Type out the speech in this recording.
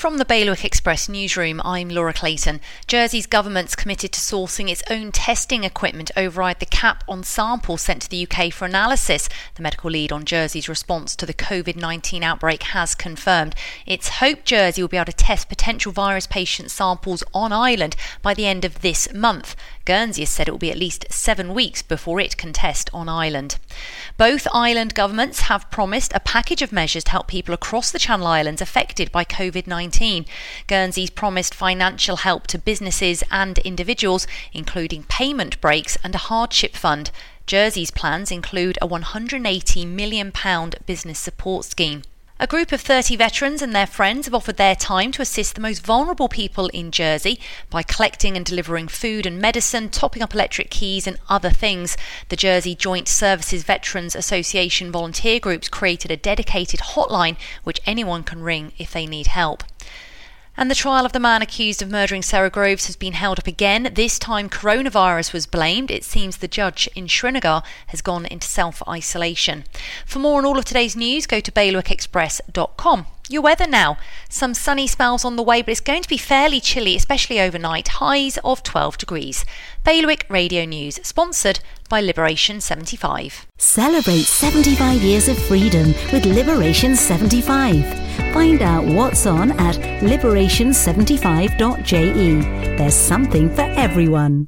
From the Bailiwick Express newsroom, I'm Laura Clayton. Jersey's government's committed to sourcing its own testing equipment override the cap on samples sent to the UK for analysis. The medical lead on Jersey's response to the COVID 19 outbreak has confirmed. It's hoped Jersey will be able to test potential virus patient samples on island by the end of this month. Guernsey has said it will be at least seven weeks before it can test on island. Both island governments have promised a package of measures to help people across the Channel Islands affected by COVID 19. Guernsey's promised financial help to businesses and individuals, including payment breaks and a hardship fund. Jersey's plans include a £180 million business support scheme. A group of 30 veterans and their friends have offered their time to assist the most vulnerable people in Jersey by collecting and delivering food and medicine, topping up electric keys, and other things. The Jersey Joint Services Veterans Association volunteer groups created a dedicated hotline which anyone can ring if they need help. And the trial of the man accused of murdering Sarah Groves has been held up again. This time, coronavirus was blamed. It seems the judge in Srinagar has gone into self isolation. For more on all of today's news, go to bailiwickexpress.com. Your weather now. Some sunny spells on the way, but it's going to be fairly chilly, especially overnight. Highs of 12 degrees. Bailiwick Radio News, sponsored by Liberation 75. Celebrate 75 years of freedom with Liberation 75. Find out what's on at liberation75.je. There's something for everyone.